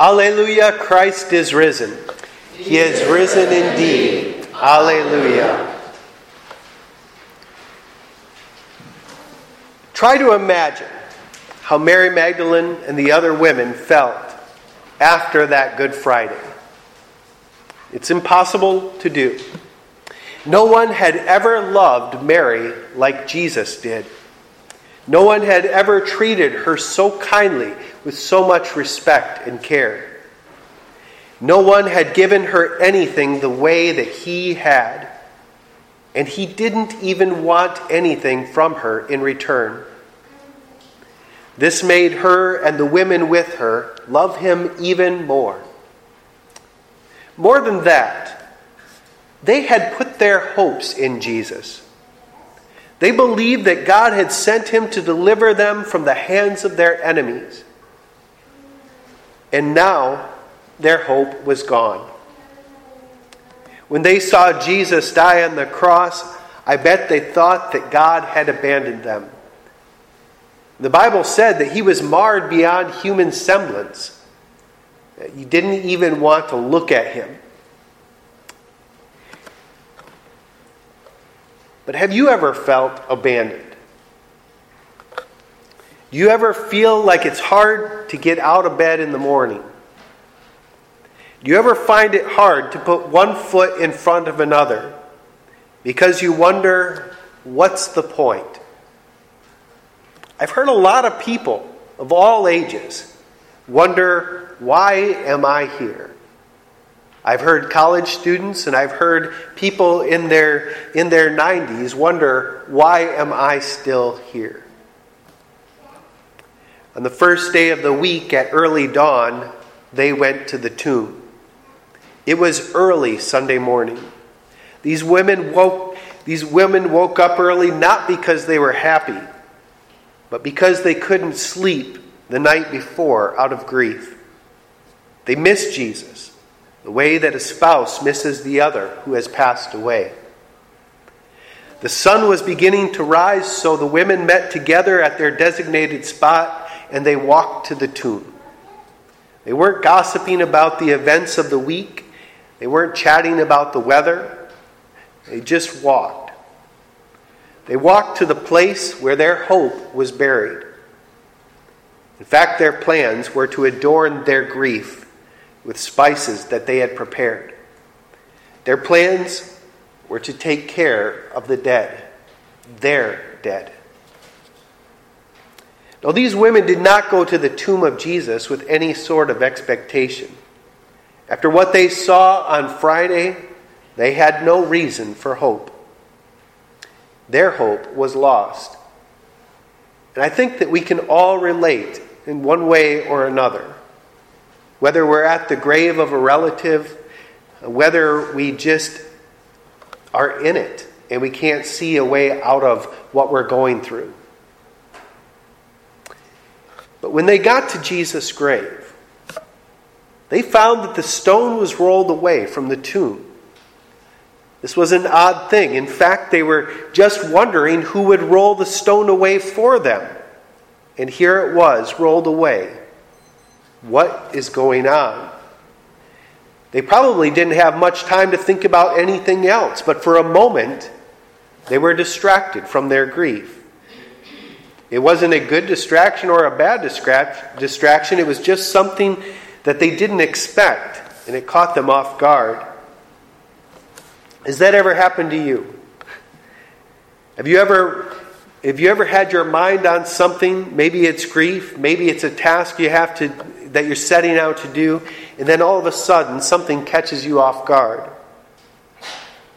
Alleluia, Christ is risen. He is risen indeed. Alleluia. Try to imagine how Mary Magdalene and the other women felt after that Good Friday. It's impossible to do. No one had ever loved Mary like Jesus did. No one had ever treated her so kindly with so much respect and care. No one had given her anything the way that he had, and he didn't even want anything from her in return. This made her and the women with her love him even more. More than that, they had put their hopes in Jesus. They believed that God had sent him to deliver them from the hands of their enemies. And now their hope was gone. When they saw Jesus die on the cross, I bet they thought that God had abandoned them. The Bible said that he was marred beyond human semblance. You didn't even want to look at him. But have you ever felt abandoned? Do you ever feel like it's hard to get out of bed in the morning? Do you ever find it hard to put one foot in front of another because you wonder, what's the point? I've heard a lot of people of all ages wonder, why am I here? I've heard college students and I've heard people in their, in their 90s wonder, why am I still here? On the first day of the week at early dawn, they went to the tomb. It was early Sunday morning. These women woke, these women woke up early not because they were happy, but because they couldn't sleep the night before out of grief. They missed Jesus the way that a spouse misses the other who has passed away. The sun was beginning to rise, so the women met together at their designated spot and they walked to the tomb. They weren't gossiping about the events of the week, they weren't chatting about the weather. They just walked. They walked to the place where their hope was buried. In fact, their plans were to adorn their grief with spices that they had prepared. Their plans were to take care of the dead, their dead. Now, these women did not go to the tomb of Jesus with any sort of expectation. After what they saw on Friday, they had no reason for hope. Their hope was lost. And I think that we can all relate in one way or another whether we're at the grave of a relative, whether we just are in it and we can't see a way out of what we're going through. But when they got to Jesus' grave, they found that the stone was rolled away from the tomb. This was an odd thing. In fact, they were just wondering who would roll the stone away for them. And here it was, rolled away what is going on? They probably didn't have much time to think about anything else, but for a moment, they were distracted from their grief. It wasn't a good distraction or a bad distraction, it was just something that they didn't expect, and it caught them off guard. Has that ever happened to you? Have you ever have you ever had your mind on something? Maybe it's grief, maybe it's a task you have to that you're setting out to do, and then all of a sudden something catches you off guard.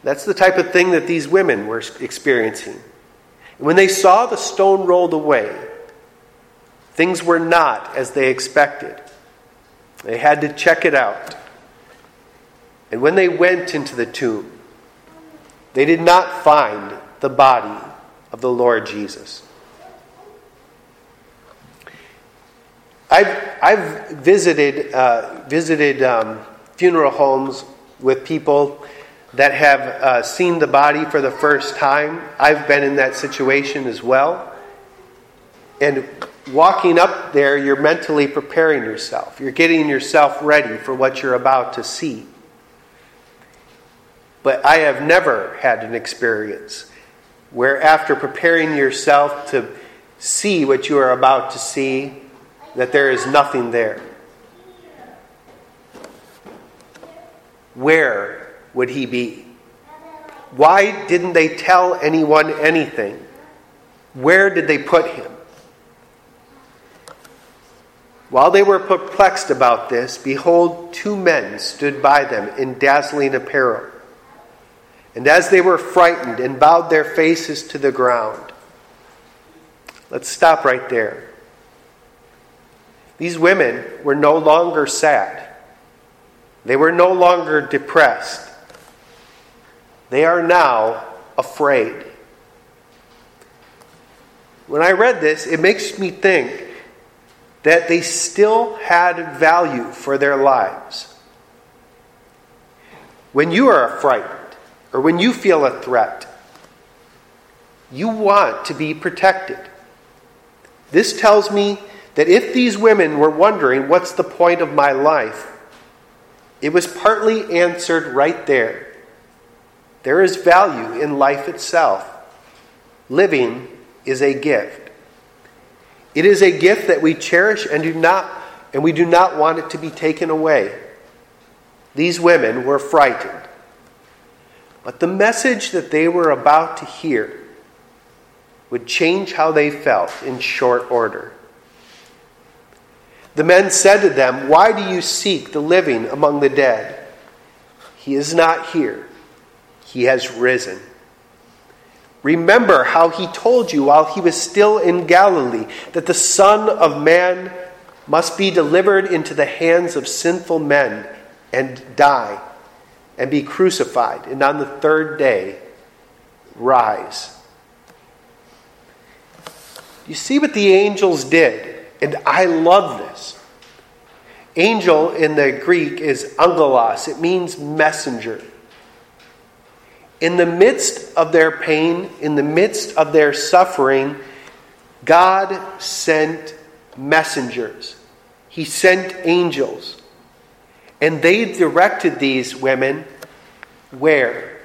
That's the type of thing that these women were experiencing. When they saw the stone rolled away, things were not as they expected. They had to check it out. And when they went into the tomb, they did not find the body of the Lord Jesus. I've, I've visited, uh, visited um, funeral homes with people that have uh, seen the body for the first time. I've been in that situation as well. And walking up there, you're mentally preparing yourself. You're getting yourself ready for what you're about to see. But I have never had an experience where, after preparing yourself to see what you are about to see, that there is nothing there. Where would he be? Why didn't they tell anyone anything? Where did they put him? While they were perplexed about this, behold, two men stood by them in dazzling apparel. And as they were frightened and bowed their faces to the ground, let's stop right there. These women were no longer sad. They were no longer depressed. They are now afraid. When I read this, it makes me think that they still had value for their lives. When you are frightened or when you feel a threat, you want to be protected. This tells me that if these women were wondering, what's the point of my life? It was partly answered right there. There is value in life itself. Living is a gift. It is a gift that we cherish and do not and we do not want it to be taken away. These women were frightened. But the message that they were about to hear would change how they felt in short order. The men said to them, Why do you seek the living among the dead? He is not here, he has risen. Remember how he told you while he was still in Galilee that the Son of Man must be delivered into the hands of sinful men and die and be crucified, and on the third day rise. You see what the angels did, and I love this. Angel in the Greek is angelos, it means messenger. In the midst of their pain, in the midst of their suffering, God sent messengers. He sent angels. And they directed these women where?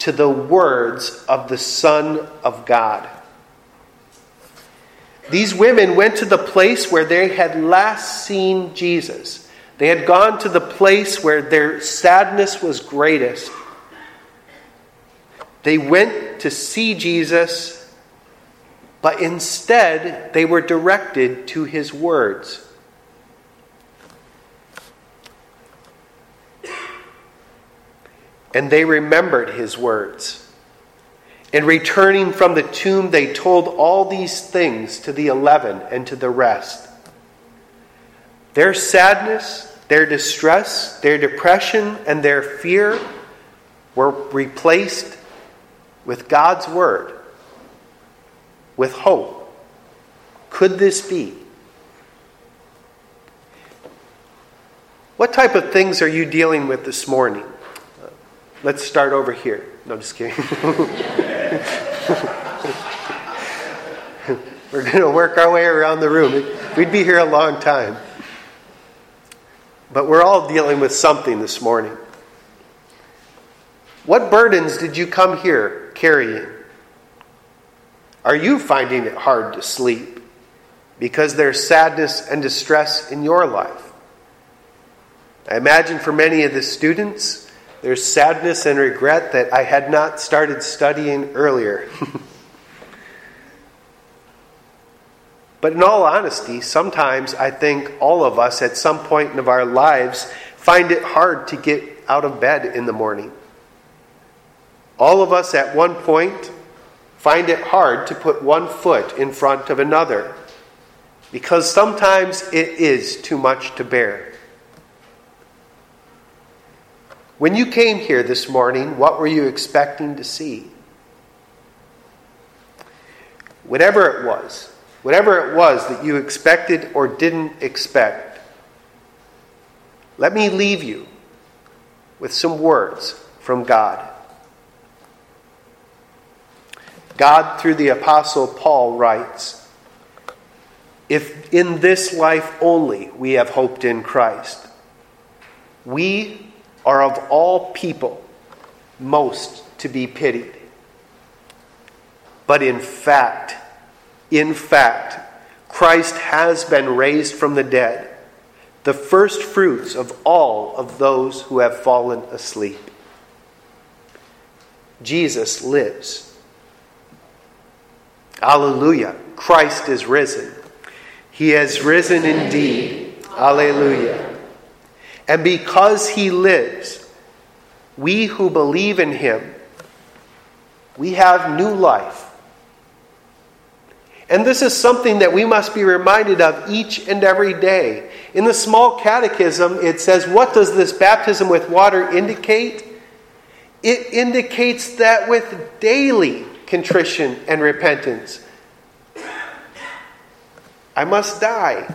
To the words of the Son of God. These women went to the place where they had last seen Jesus. They had gone to the place where their sadness was greatest. They went to see Jesus, but instead they were directed to his words. And they remembered his words. And returning from the tomb, they told all these things to the eleven and to the rest. Their sadness, their distress, their depression, and their fear were replaced with God's word, with hope. Could this be? What type of things are you dealing with this morning? Let's start over here. No, I'm just kidding. We're going to work our way around the room. We'd be here a long time. But we're all dealing with something this morning. What burdens did you come here carrying? Are you finding it hard to sleep because there's sadness and distress in your life? I imagine for many of the students, there's sadness and regret that I had not started studying earlier. but in all honesty, sometimes I think all of us at some point of our lives find it hard to get out of bed in the morning. All of us at one point find it hard to put one foot in front of another because sometimes it is too much to bear. When you came here this morning, what were you expecting to see? Whatever it was, whatever it was that you expected or didn't expect, let me leave you with some words from God. God, through the Apostle Paul, writes if in this life only we have hoped in Christ. We are of all people most to be pitied. But in fact, in fact, Christ has been raised from the dead, the first fruits of all of those who have fallen asleep. Jesus lives. Alleluia. Christ is risen. He has risen indeed. Alleluia. And because he lives, we who believe in him, we have new life. And this is something that we must be reminded of each and every day. In the small catechism, it says, What does this baptism with water indicate? It indicates that with daily contrition and repentance, I must die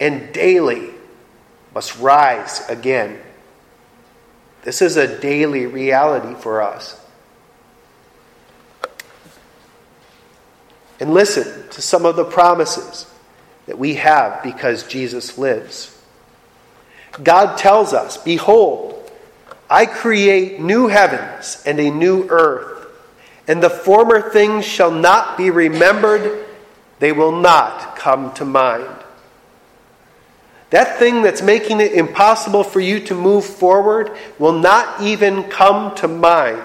and daily must rise again. This is a daily reality for us. And listen to some of the promises that we have because Jesus lives. God tells us, Behold, I create new heavens and a new earth, and the former things shall not be remembered, they will not come to mind. That thing that's making it impossible for you to move forward will not even come to mind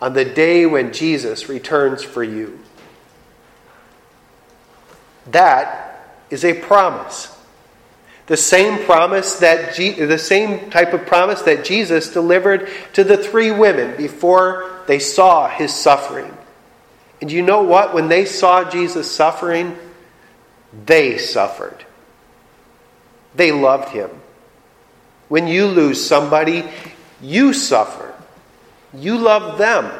on the day when Jesus returns for you. That is a promise. The same promise that Je- the same type of promise that Jesus delivered to the three women before they saw his suffering. And you know what? When they saw Jesus suffering, they suffered. They loved him. When you lose somebody, you suffer. You love them.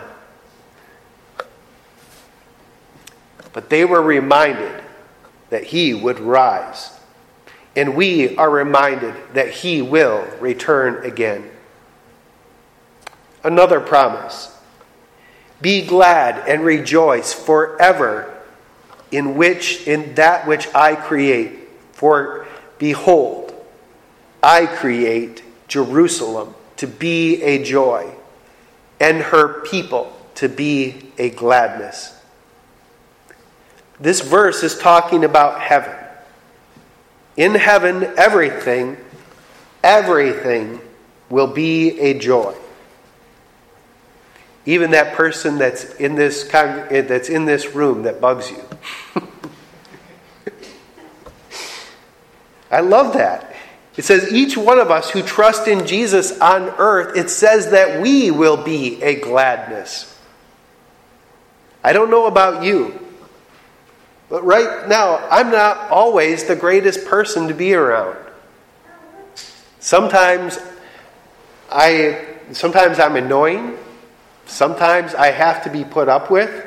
But they were reminded that he would rise. And we are reminded that he will return again. Another promise Be glad and rejoice forever in which in that which I create. For behold, I create Jerusalem to be a joy, and her people to be a gladness. This verse is talking about heaven. In heaven, everything, everything will be a joy. Even that person that's in this, eh, that's in this room that bugs you. I love that. It says, each one of us who trust in Jesus on earth, it says that we will be a gladness. I don't know about you, but right now, I'm not always the greatest person to be around. Sometimes I sometimes I'm annoying. Sometimes I have to be put up with.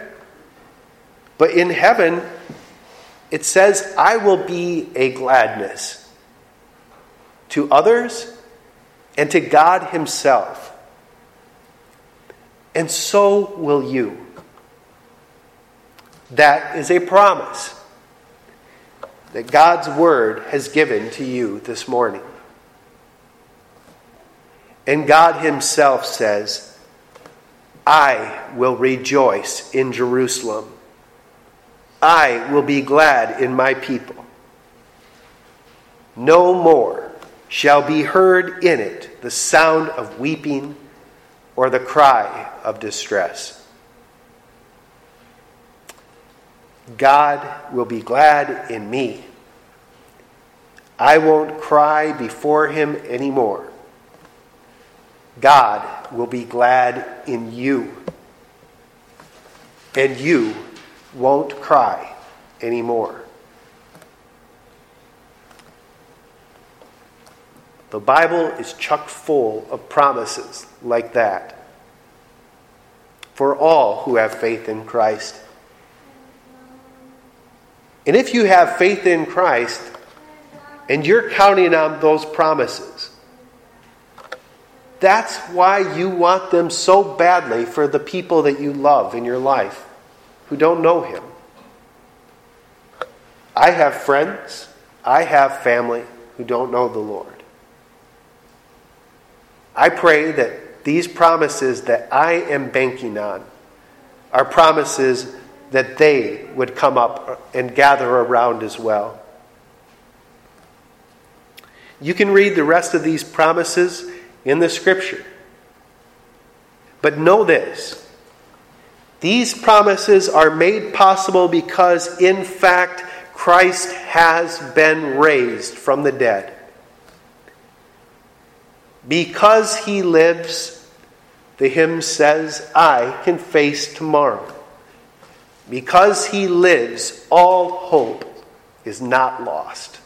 But in heaven, it says, I will be a gladness to others and to God Himself. And so will you. That is a promise that God's Word has given to you this morning. And God Himself says, I will rejoice in Jerusalem. I will be glad in my people. No more shall be heard in it the sound of weeping or the cry of distress. God will be glad in me. I won't cry before him anymore. God will be glad in you. And you won't cry anymore. The Bible is chock full of promises like that for all who have faith in Christ. And if you have faith in Christ and you're counting on those promises, that's why you want them so badly for the people that you love in your life who don't know Him. I have friends, I have family who don't know the Lord. I pray that these promises that I am banking on are promises that they would come up and gather around as well. You can read the rest of these promises in the scripture. But know this these promises are made possible because, in fact, Christ has been raised from the dead. Because he lives, the hymn says, I can face tomorrow. Because he lives, all hope is not lost.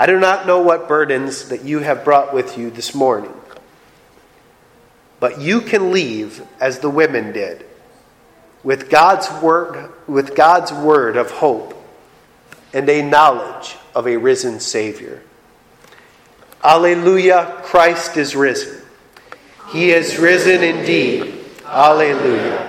I do not know what burdens that you have brought with you this morning, but you can leave as the women did, with God's word, with God's word of hope and a knowledge of a risen Savior. Alleluia, Christ is risen. He is risen indeed. Alleluia.